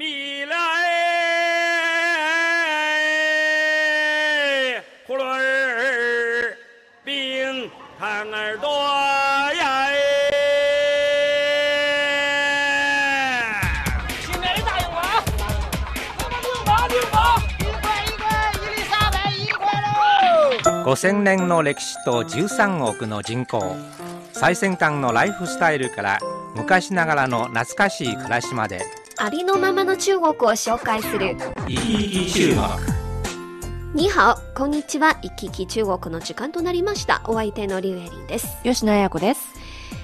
米来，葫芦儿，冰糖儿多呀！新来的大洋娃，六毛六毛，一块一块，伊丽莎白一块喽。5000年の歴史と13億の人口最先端のライフスタイルから昔ながらの懐かしい暮らしまでありのままの中国を紹介する。生き生き中国。にハオこんにちは。行き来中国の時間となりました。お相手のリュウエリンです。吉野彩子です。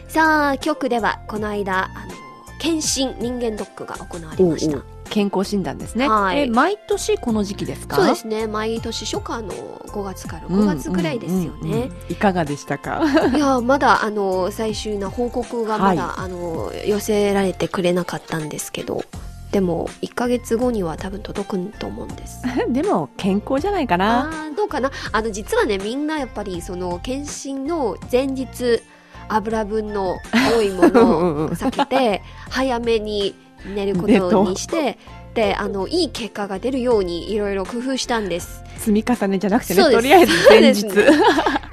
さあ局ではこの間あの検診人間ドックが行われました。おうおう健康診断ですね。はいえ毎年この時期ですか？そうですね毎年初夏の5月から5月ぐらいですよねうんいかがでしたか？いやまだあの最終な報告がまだ、あの寄せられてくれなかったんですけどでも1ヶ月後には多分届くと思うんです でも健康じゃないかな。どうかな？あの実はねみんなやっぱりその検診の前日油分の多いものを避けて早めに寝ることにしてであのいい結果が出るようにいろいろ工夫したんです積み重ねじゃなくてね。とりあえず前日。で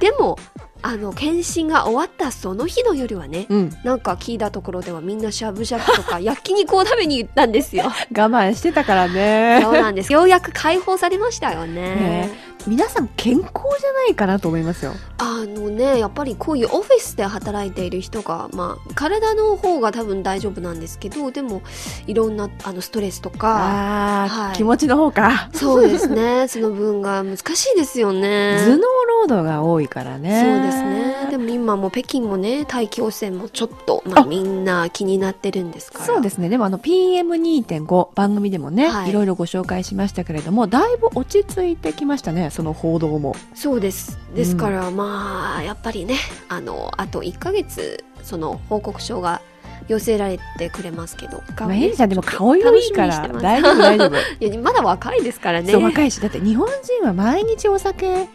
でもあの検診が終わったその日の夜はねうん。なんか聞いたところではみんなしゃぶしゃぶとか 焼肉を食べに行ったんですよ 我慢してたからねそ。うなんですようやく解放されましたよねね皆さん健康じゃないかなと思いますよ。あのねやっぱりこういうオフィスで働いている人が、まあ、体の方が多分大丈夫なんですけどでもいろんなあのストレスとかはい気持ちの方か。そうですねその分が難しいですよね頭脳労働が多いからね。そうですねでも今も北京もね大気汚染もちょっと、まあ、あみんな気になってるんですからそうですね。でもあの PM2.5 番組でもね、はいい、ろいろご紹介しましたけれども、だいぶ落ち着いてきましたね、その報道も。そうです。ですから、まあやっぱりねあのあと1ヶ月その報告書が寄せられてくれますけど。まあ、エリさんでも顔色いいから大丈夫大丈夫。いやまだ若いですからね。そう若いし、だって日本人は毎日お酒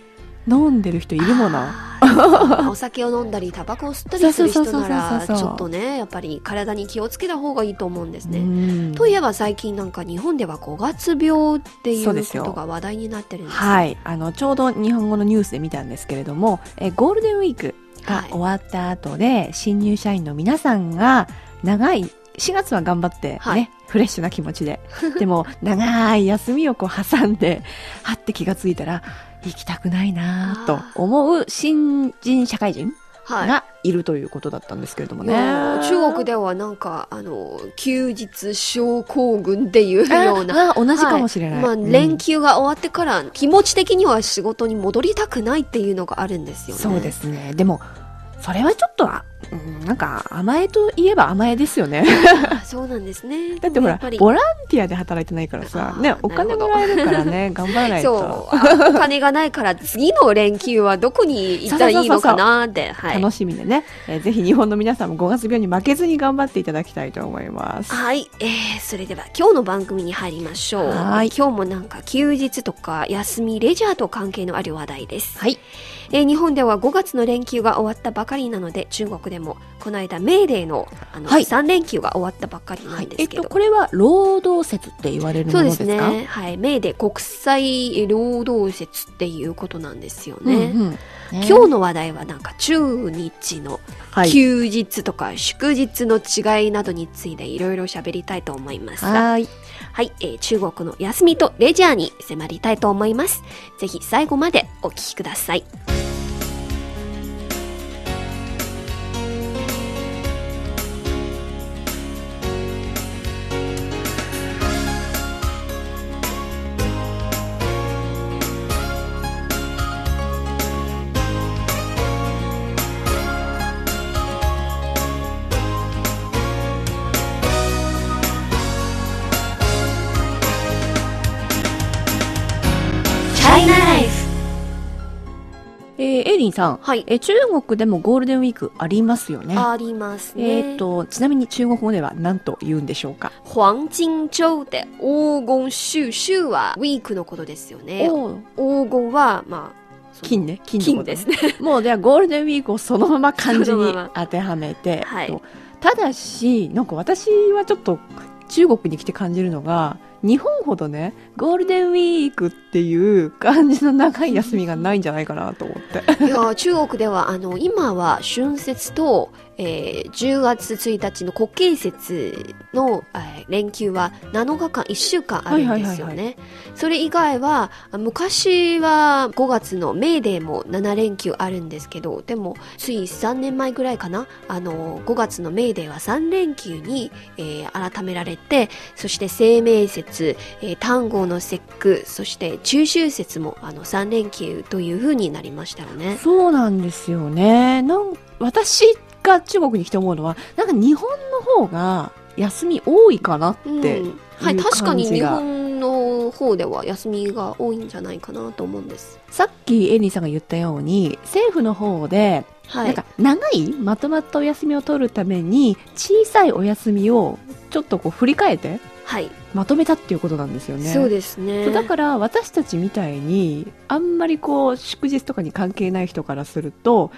飲んでる人いるもの？あーお酒を飲んだりタバコを吸ったりする人ならちょっとねやっぱり体に気をつけた方がいいと思うんですね。うん。といえば最近なんか日本では5月病っていうことが話題になってるんですはい、あのちょうど日本語のニュースで見たんですけれども、えゴールデンウィークがはい。終わった後で、新入社員の皆さんが長い4月は頑張ってね、はい。フレッシュな気持ちで。でも長い休みをこう挟んではって気がついたら行きたくないなと思う新人社会人はいがいるということだったんですけれどもね。いや中国ではなんかあの休日症候群っていうようなああ同じかもしれない。まあ、うん連休が終わってから気持ち的には仕事に戻りたくないっていうのがあるんですよね。そうですね。でも、それはちょっと、あうんなんか甘えといえば甘えですよね。あそうなんですね。だってほらボランティアで働いてないからさ、ねお金もらえるからね、頑張らないと。そうあお金がないから次の連休はどこに行ったらいいのかなって はい楽しみでね、えーぜひ日本の皆さんも5月病に負けずに頑張っていただきたいと思います。はい、えー、それでは今日の番組に入りましょうはい今日もなんか休日とか休みレジャーと関係のある話題です、はい。えー日本では5月の連休が終わったばかりなので中国でもこの間メーデーのあの、はい3連休が終わったばっかりなんですけど、えっと、これは労働節って言われるもそうでのですすかね。はい。メーデー国際労働節っていうことなんですよね。うんうんね今日の話題はなんか中日のはい。休日とか祝日の違いなどについていろいろ喋りたいと思います。はい。はい、えー中国の休みとレジャーに迫りたいと思います。ぜひ最後までお聞きください。さん、はいえー中国でもゴールデンウィークありますよね。ありますね。えっ、と、ちなみに中国語では何と言うんでしょうか？黄金周で黄金週週はウィークのことですよね。黄金は、まあ、金ね。金金ですね。もうではゴールデンウィークをそのまま漢字に当てはめて、はいとただしなんか私はちょっと中国に来て感じるのが、日本ほどね、ゴールデンウィークっていう感じの長い休みがないんじゃないかなと思って。いや中国ではあの今は春節と、えー10月1日の国慶節の、えー連休は7日間1週間あるんですよね、はいはいそれ以外はあ昔は5月のメーデーも7連休あるんですけどでもつい3年前ぐらいかな。あの5月のメーデーは3連休に、えー改められてそして清明節、えー端午の節句そして中秋節もあの3連休という風になりましたよねそうなんですよね。なん私が中国に来て思うのは、なんか日本の方が休み多いかなって。うんはい、確かに日本の方では休みが多いんじゃないかなと思うんです。さっきエリーさんが言ったように、政府の方で、はいなんか。長いまとまったお休みを取るために、小さいお休みをちょっとこう振り返ってはい。まとめたっていうことなんですよね。そうですね。だから私たちみたいにあんまりこう祝日とかに関係ない人からすると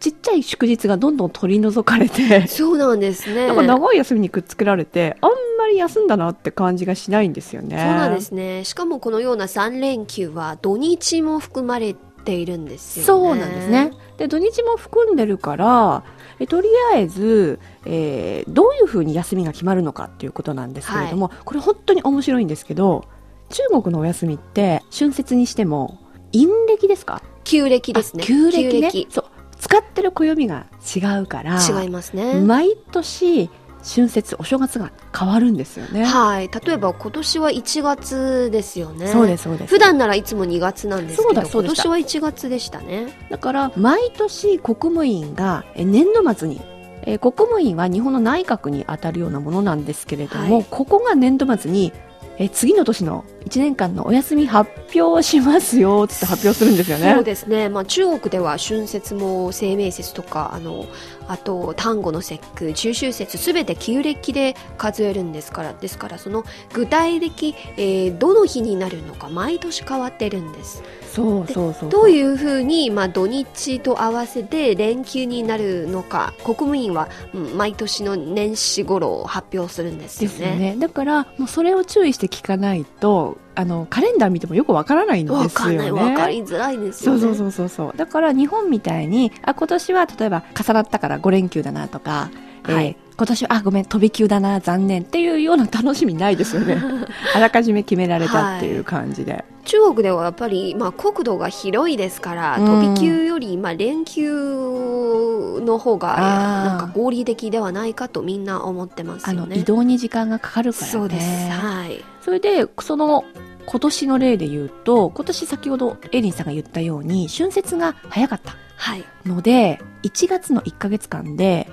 ちっちゃい祝日がどんどん取り除かれて、そうなんですね。なんか長い休みにくっつけられてあんまり休んだなって感じがしないんですよね。そうなんですね。しかもこのような3連休は土日も含まれているんですよね。そうなんですね。。で土日も含んでるからえとりあえず、えーどういうふうに休みが決まるのかっていうことなんですけれども、これ本当に面白いんですけど中国のお休みって春節にしても陰暦ですか？旧暦ですね。あ旧暦ね。旧暦。そう。使ってる暦が違うから違いますね。毎年春節お正月が変わるんですよね、はい。例えば今年は1月ですよね。そうですそうです普段ならいつも2月なんですけそうど、だそうでした今年は1月でしたね。だから毎年国務院がえ年度末にえー国務院は日本の内閣に当たるようなものなんですけれども、はいここが年度末にえー次の年の1年間のお休み発表しますよって発表するんですよね。そうですね、まあ、中国では春節も清明節とかあのあと端午の節句中秋節すべて旧暦で数えるんですからですからその具体的、えーどの日になるのか毎年変わってるんですそうそうそうどういうふうに、まあ、土日と合わせて連休になるのか国務院は、うん毎年の年始頃発表するんですでよね。ね。だから、もうそれを注意して聞かないと、あの、カレンダー見てもよくわからないんですよね。わかりづらいですよね。そうそうそうそう。だから日本みたいに、あ、今年は例えば重なったから5連休だなとか、はいえー今年は、あ、ごめん、飛び級だな、残念っていうような楽しみないですよね。あらかじめ決められたっていう感じで。中国ではやっぱり、まあ、国土が広いですから、うん飛び級より、まあ、連休の方がなんか合理的ではないかとみんな思ってますあの、よね。移動に時間がかかるからね。そうです。はい。それで、その、今年の例で言うと、今年先ほどエリンさんが言ったように、春節が早かった。はい。ので1月の1ヶ月間で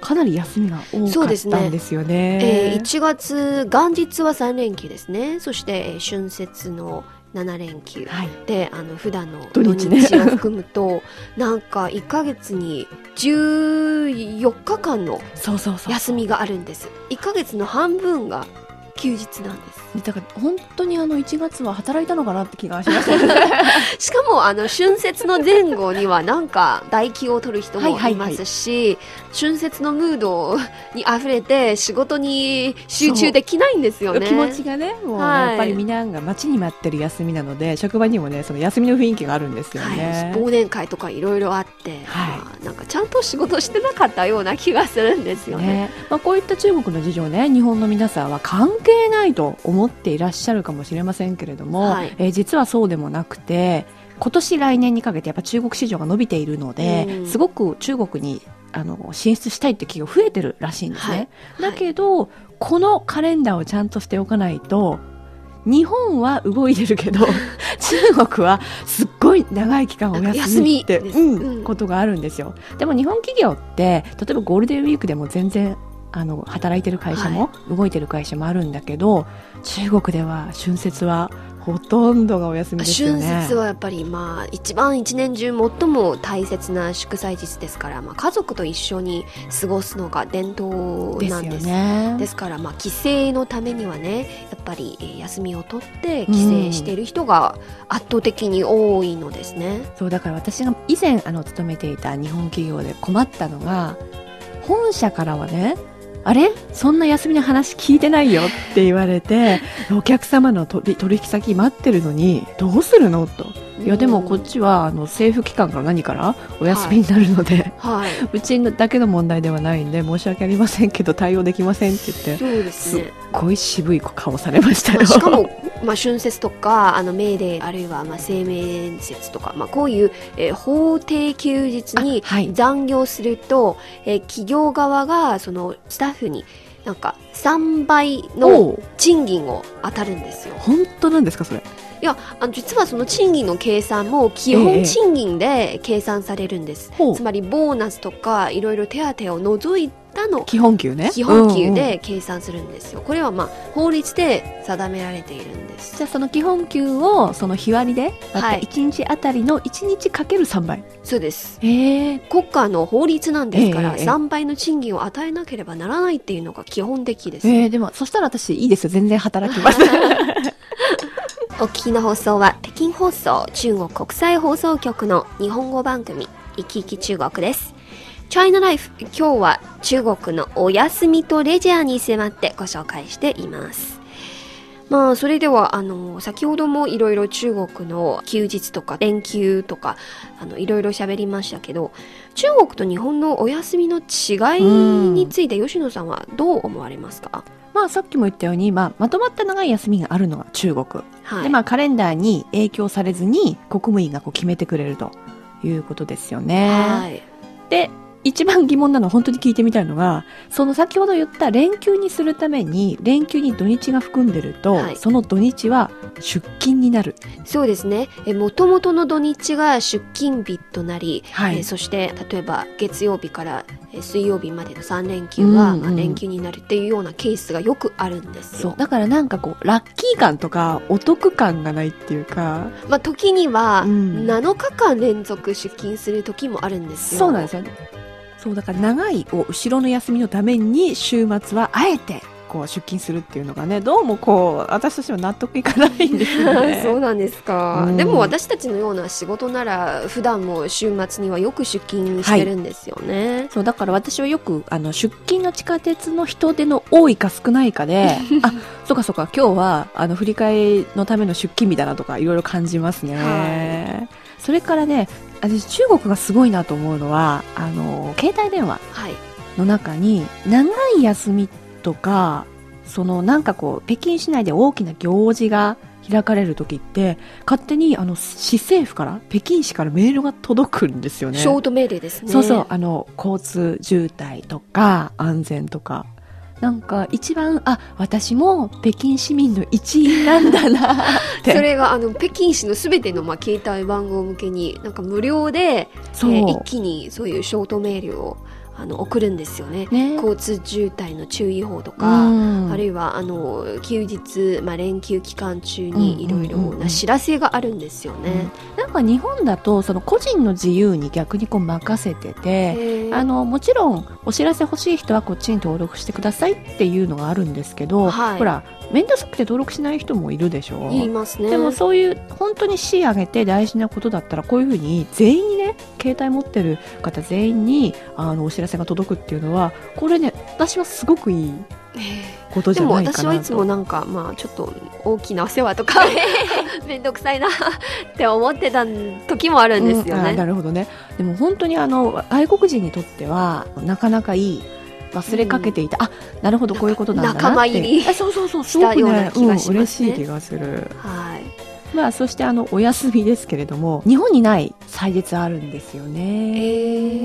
かなり休みが多かっそうですねたんですよね。えー1月、元日は3連休ですね。そして、えー春節の7連休。はい、で、あの、普段の土土日を含むと、なんか1ヶ月に14日間の。休みがあるんです。1ヶ月の半分が休日なんです。だから本当にあの1月は働いたのかなって気がしましたね。しかもあの春節の前後にはなんか代休を取る人もはいますし、春節のムードに溢れて仕事に集中できないんですよね。気持ちがね、もうはいやっぱりみんなが待ちに待ってる休みなので、職場にもね、その休みの雰囲気があるんですよね。はい、忘年会とかいろいろあって、はいまあなんかちゃんと仕事してなかったような気がするんですよね。ねまあ、こういった中国の事情ね日本の皆さんは関係ないと思っていらっしゃるかもしれませんけれども、はい。えー実はそうでもなくて今年来年にかけてやっぱ中国市場が伸びているので、うん。すごく中国にあの進出したいって企業増えてるらしいんですね、はい。だけどこのカレンダーをちゃんとしておかないと日本は動いてるけど 中国はすっごい長い期間お休みって、うんことがあるんですよ。でも日本企業って例えばゴールデンウィークでも全然あの働いてる会社も、動いてる会社もあるんだけど中国では春節はほとんどがお休みですよ春ね。節はやっぱりまあ一番一年中最も大切な祝祭日ですから、まあ、家族と一緒に過ごすのが伝統なんです。ね。ですから、まあ、帰省のためにはねやっぱりえー休みを取って帰省している人が圧倒的に多いのですね。そうだから私が以前あの勤めていた日本企業で困ったのが本社からはねあれ？そんな休みの話聞いてないよって言われて、お客様の取取引先待ってるのに、どうするの？と。いや、でもこっちは、あの、政府機関から何からお休みになるので、はい。うちだけの問題ではないんで、申し訳ありませんけど、対応できませんって言って、そうですすっね。ごい渋い顔されましたよ。まあ、しかも、まあ、春節とか、あの、メーデー、あるいは、まあ、生命節とか、まあ、こういう、えー法定休日に残業すると、えー企業側が、その、スタッフに、なんか、3倍おのう賃金を当たるんですよ。本当なんですか、それ？いや、あの、実はその賃金の計算も、基ええ本賃金で計算されるんです。ほうつまり、ボーナスとか、いろいろ手当を除いたの基本給ね。基本給で計算するんですよ。これはまあ法律で定められているんです。じゃあその基本給をその日割りで割はいって1日あたりの1日かける3倍。そうです。国家の法律なんですから、ええええ3倍の賃金を与えなければならないっていうのが基本的です。えー、でもそしたら私いいですよ。全然働きます。お聞きの放送は北京放送中国国際放送局の日本語番組「いきいき中国」です。チャイナライフ今日は中国のお休みとレジャーに迫ってご紹介しています。まあそれではあの先ほどもいろいろ中国の休日とか連休とかあのいろいろ喋りましたけど中国と日本のお休みの違いについて吉野さんはどう思われますか、まあさっきも言ったように、まあ、まとまった長い休みがあるのが中国。はい、でまあカレンダーに影響されずに国務院がこう決めてくれるということですよね。はいで一番疑問なのは本当に聞いてみたいのがその先ほど言った連休にするために連休に土日が含んでると、はいその土日は出勤になる。そうですね。え、もともとの土日が出勤日となり、はいえそして、例えば月曜日からえ水曜日までの3連休は、連休になるっていうようなケースがよくあるんですよ。そうだからなんかこうラッキー感とかお得感がないっていうかまあ、時には、うん7日間連続出勤する時もあるんですよ。そうなんですよねそうだから長いお後ろの休みのために週末はあえてこう出勤するっていうのがねどうもこう私としては納得いかないんですよね。そうなんですか、うん。でも私たちのような仕事なら普段も週末にはよく出勤してるんですよね、そうだから私はよくあの出勤の地下鉄の人手の多いか少ないかで あそうかそうか今日はあの振り替えのための出勤日だなとかいろいろ感じますね、はそれからね私中国がすごいなと思うのはあの携帯電話はい。の中に長い休みとかそのなんかこう北京市内で大きな行事が開かれる時って勝手にあの市政府から北京市からメールが届くんですよね。ショート命令ですね。そうそう。あの交通渋滞とか安全とかなんか一番あ私も北京市民の一員なんだな。っ てそれがあの北京市のすべてのまあ携帯番号向けになんか無料で、えー一気にそういうショートメールをあの送るんですよね。ね。交通渋滞の注意報とうか、ん。あるいはあの休日、まあ、連休期間中うんにいろいろうん。うんうんな知らせがあるんですよね。なんか日本だとその個人の自由に逆にこう任せてて、あのもちろんお知らせ欲しい人はこっちに登録してくださいっていうのがあるんですけど、はい。ほら面倒くさくて登録しない人もいるでしょ言いますね。でもそういう本当に市上げて大事なことだったらこういうふうに全員にね携帯持ってる方全員にあのお知らせが届くっていうのはこれね私はすごくいいことじゃないかなと私はいつもなんかまあちょっと大きなお世話とか めんどくさいなって思ってた時もあるんですようん。なるほどねでも本当にあの外国人にとってはなかなかいい忘れかけていた、あなるほどこういうことなんだなって。仲間入りあそうそうそうすしたようごくねな気がしますね。うん、嬉しい気がする。はい。まあそしてあのお休みですけれども日本にない祭日あるんですよえね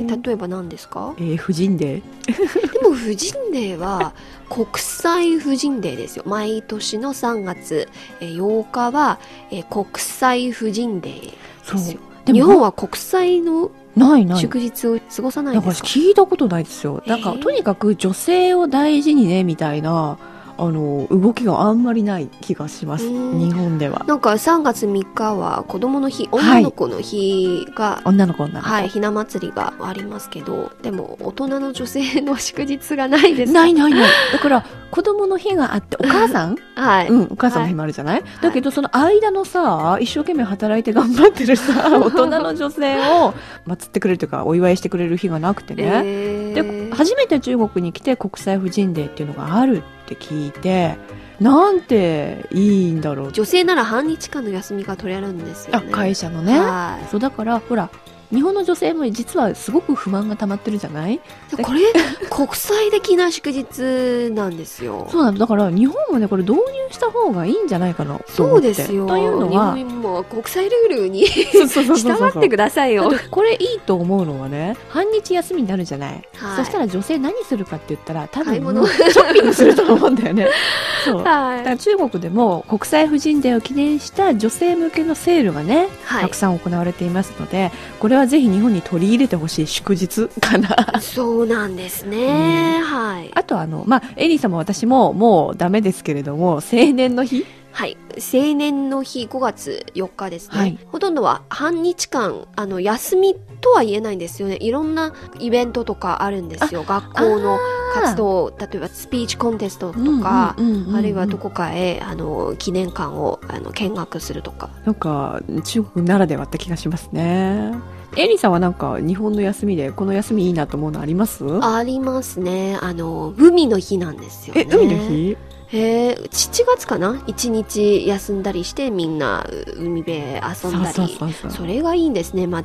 ー、例えば何ですか？えー婦人デー。でも婦人デーは 国際婦人デーですよ。毎年の3月えー8日は、えー国際婦人デーですよ。日本は国際のないない。祝日を過ごさないなんですか聞いたことないですよ。なんか、えー。とにかく女性を大事にね、みたいな、あの、動きがあんまりない気がします。うん日本では。なんか3月3日は子供の日、女の子の日が、女の子女の子。はい、ひな祭りがありますけど、でも大人の女性の祝日がないです。ないないない。だから、子供の日があって、お母さん？はい。うん、お母さんの日もあるじゃない、だけど、その間のさ、一生懸命働いて頑張ってるさ、大人の女性を祀ってくれるというか、お祝いしてくれる日がなくてね。えーで初めて中国に来て国際婦人デーっていうのがあるって聞いてなんていいんだろう。女性なら半日間の休みが取れるんですよあね。会社のね。はい。そうだからほら日本の女性も実はすごく不満が溜まってるじゃない？でこれ国際的な祝日なんですよ。そうなのだ。から日本もねこれ導入した方がいいんじゃないかなとそうですよ。というのは日本も国際ルールに そうそうそうそう従ってくださいよ。これいいと思うのはね半日休みになるじゃない、はい。そしたら女性何するかって言ったら多分ショッピングすると思うんだよね。そう。だはから中国でも国際婦人デーを記念した女性向けのセールがね、はい。たく。さん行われていますのでこれはぜひ日本に取り入れてほしい祝日かな。そうなんですね。はい。あとあのまあエリーさんも私ももうダメですけれども青年の日？はい。青年の日5月4日ですね。はいほとんどは半日間、あの、休みとは言えないんですよね。いろんなイベントとかあるんですよ。学校の活動、例えばスピーチコンテストとか、あるいはどこかへ、あの、記念館を、あの、見学するとか。なんか中国ならではって気がしますねエリーさんはなんか日本の休みでこの休みいいなと思うのあります？ありますね。あの、海の日なんですよね。え海の日？へえ、7月かな？一日休んだりしてみんな海辺遊んだり。それがいいんですね。まあ、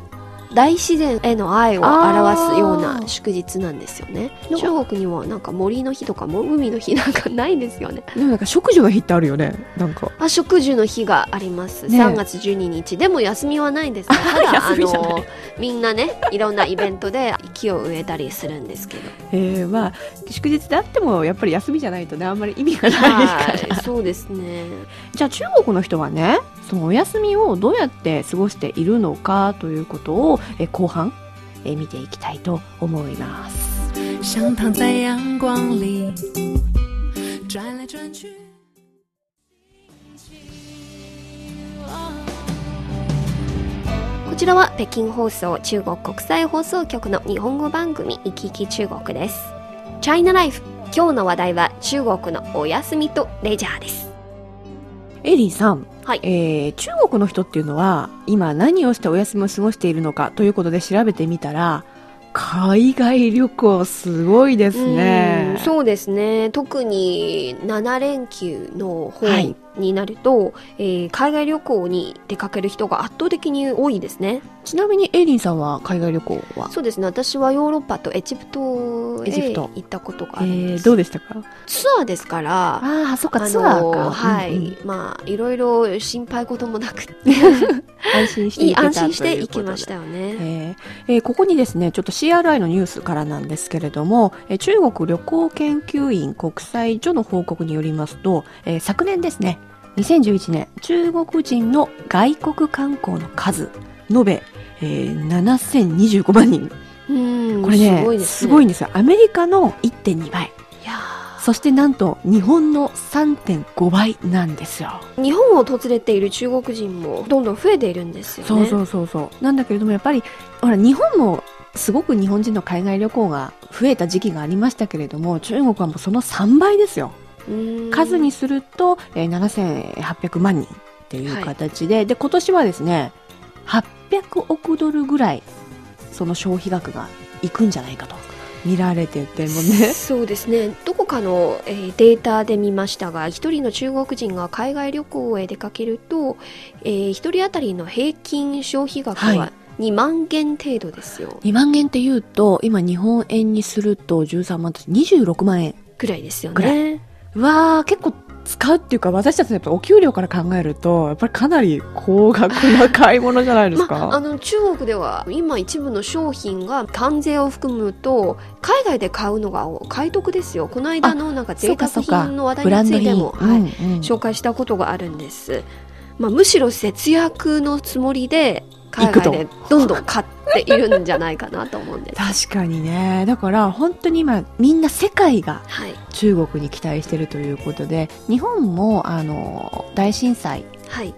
大自然への愛を表すような祝日なんですよね。中国にはなんか森の日とかも海の日なんかないんですよね。でもなんか植樹の日ってあるよねなんかあ、植樹の日があります。ね3月12日。でも休みはないんですね。ただ、あの、みんなね、いろんなイベントで木を植えたりするんですけど。えー、まあ祝日であってもやっぱり休みじゃないとねあんまり意味がないですから、はい、そうですね。じゃあ中国の人はねそのお休みをどうやって過ごしているのかということをえ後半え見ていきたいと思います像躺在阳光里，转来转去。こちらは北京放送中国国際放送局の日本語番組「いきいき中国」です。チャイナライフ今日の話題は中国のお休みとレジャーです。エリーさん、はい。えー中国の人っていうのは今何をしてお休みを過ごしているのかということで調べてみたら海外旅行すごいですね。うんそうですね。特に7連休の方はい。になると、えー海外旅行に出かける人が圧倒的に多いですねちなみにエリーさんは海外旅行は？そうですね。私はヨーロッパとエジプトへエジプト。行ったことがえあるんです、ー、どうでしたか？ツアーですからああそっかあツアーか、のはい、うん。うんまあいろいろ心配事もなくて。安心して行けた安心して行きましたよね。えーえーここにですねちょっと CRI のニュースからなんですけれども、えー中国旅行研究院国際所の報告によりますと、えー昨年ですね2011年中国人の外国観光の数延べ、えー7025万人。うんこれねすごいですごいんですよ。アメリカの1.2倍。いやそしてなんと日本の3.5倍なんですよ。ー日本を訪れている中国人もどんどん増えているんですよね。そうそうそうそう。なんだけれどもやっぱりほら日本もすごく日本人の海外旅行が増えた時期がありましたけれども中国はもうその3倍ですよ。うん。数にすると、えー7800万人っていう形で、で今年はですね800億ドルぐらいその消費額がいくんじゃないかと。見られててもね。そうですね。どこかの、えーデータで見ましたが一人の中国人が海外旅行へ出かけると、えー一人当たりの平均消費額はは2万元程度ですよ、2万元っていうと今日本円にすると13万です26万円ぐらいですよね。うわー結構使うっていうか私たちのやっぱお給料から考えるとやっぱりかなり高額な買い物じゃないですか、まあ、あの中国では今一部の商品が関税を含むと海外で買うのが買い得ですよ。この間のなんか贅沢品の話題についても、はい紹介したことがあるんです、まあ、むしろ節約のつもりで海外でどんどん買っているんじゃないかなと思うんです。確かにね。だから本当に今みんな世界がはい。中国に期待してるということで日本もあの大震災はい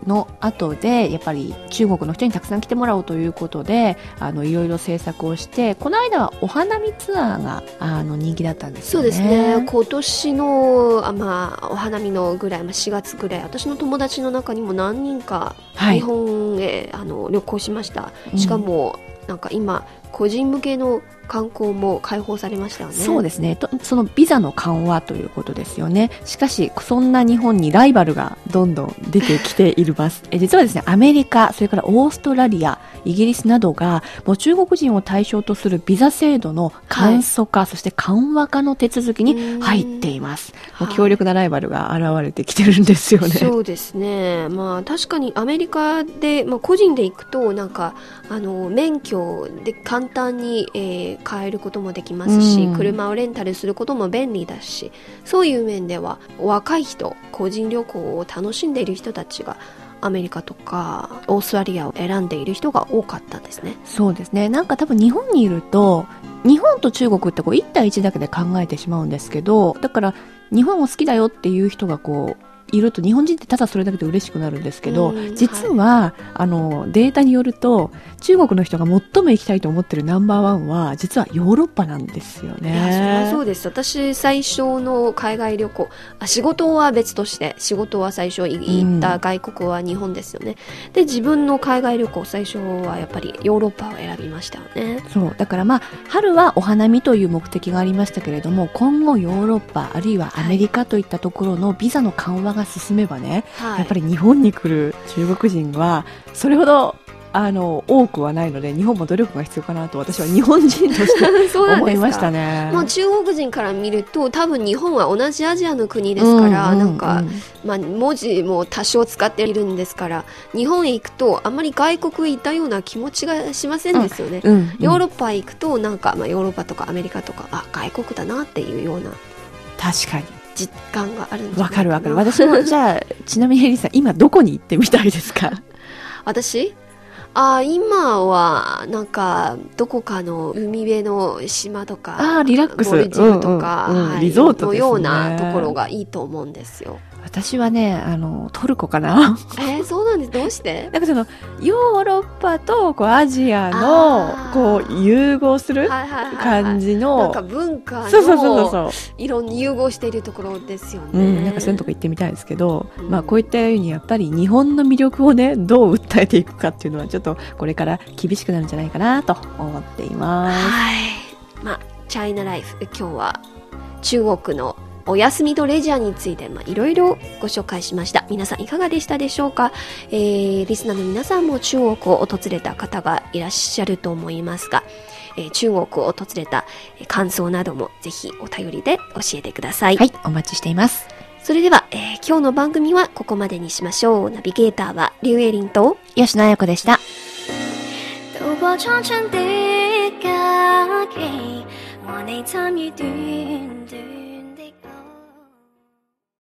の後でやっぱり中国の人にたくさん来てもらおうということであのいろいろ政策をしてこの間はお花見ツアーがあの人気だったんですよね。そうですね。今年のあ、まあ、お花見のぐらい、まあ、4月ぐらい私の友達の中にも何人かはい。日本へ、あの旅行しました。うん。しかも、なんか今個人向けの観光も開放されましたよね。そうですね。とそのビザの緩和ということですよね。しかしそんな日本にライバルがどんどん出てきているます え実はですねアメリカそれからオーストラリアイギリスなどがもう中国人を対象とするビザ制度の簡素化、そして緩和化の手続きに入っています。もう強力なライバルが現れてきてるんですよね。そうですね。まあ確かにアメリカで、まあ個人で行くと、なんか、あの、免許で簡単に、えー買えることもできますし、うん車をレンタルすることも便利だし、そういう面では若い人、個人旅行を楽しんでいる人たちが、アメリカとかオーストラリアを選んでいる人が多かったんですね。そうですね。なんか多分日本にいると、日本と中国ってこう1対1だけで考えてしまうんですけど、だから日本を好きだよっていう人がこう、いると日本人ってただそれだけで嬉しくなるんですけど、うん実は、あのデータによると中国の人が最も行きたいと思ってるナンバーワンは実はヨーロッパなんですよいや、それはね。そうです。私、最初の海外旅行、あ仕事は別として、仕事は最初い行った外国は日本ですよね。で、自分の海外旅行、最初はやっぱりヨーロッパを選びましたよね。そうだからまあ春はお花見という目的がありましたけれども今後ヨーロッパあるいはアメリカといったところのビザの緩和が進めばね、はい。やっぱり日本に来る中国人はそれほどあの多くはないので日本も努力が必要かなと私は日本人として 思いましたね。もう中国人から見ると多分日本は同じアジアの国ですから、うなんか、うまあ、文字も多少使っているんですから日本へ行くとあんまり外国へ行ったような気持ちがしませんですよね。うんヨーロロッパへ行くとなんか、まあ、ヨーロッパとかアメリカとかあ外国だなっていうような確かに実感があるんじゃないわかるわかる。な私もじゃあちなみにヘリーさん今どこに行ってみたいですか？私？あ今はなんかどこかの海辺の島とかあーリラックス。モルディブとか、うんうんうん。はいリゾートね。のようなところがいいと思うんですよ。私はねあのトルコかな。えー、そうなんです。どうして？なんかそのヨーロッパとこうアジアのこう融合するはいはいはいはい感じの、なんか文化そうそうそうのそう。いろんに融合しているところですよね。うん、なんかそういうとこ行ってみたいですけど、うん。まあこういったようにやっぱり日本の魅力をねどう訴えていくかっていうのはちょっとこれから厳しくなるんじゃないかなと思っています。はい。まあ、チャイナライフ、今日は中国のお休みとレジャーについて、まあ、いろいろご紹介しました。皆さんいかがでしたでしょうか？えー、リスナーの皆さんも中国を訪れた方がいらっしゃると思いますが、えー中国を訪れたえー感想などもぜひお便りで教えてください。はい、お待ちしています。それでは、えー今日の番組はここまでにしましょう。ナビゲーターはリュウエリンと吉野彩子でした。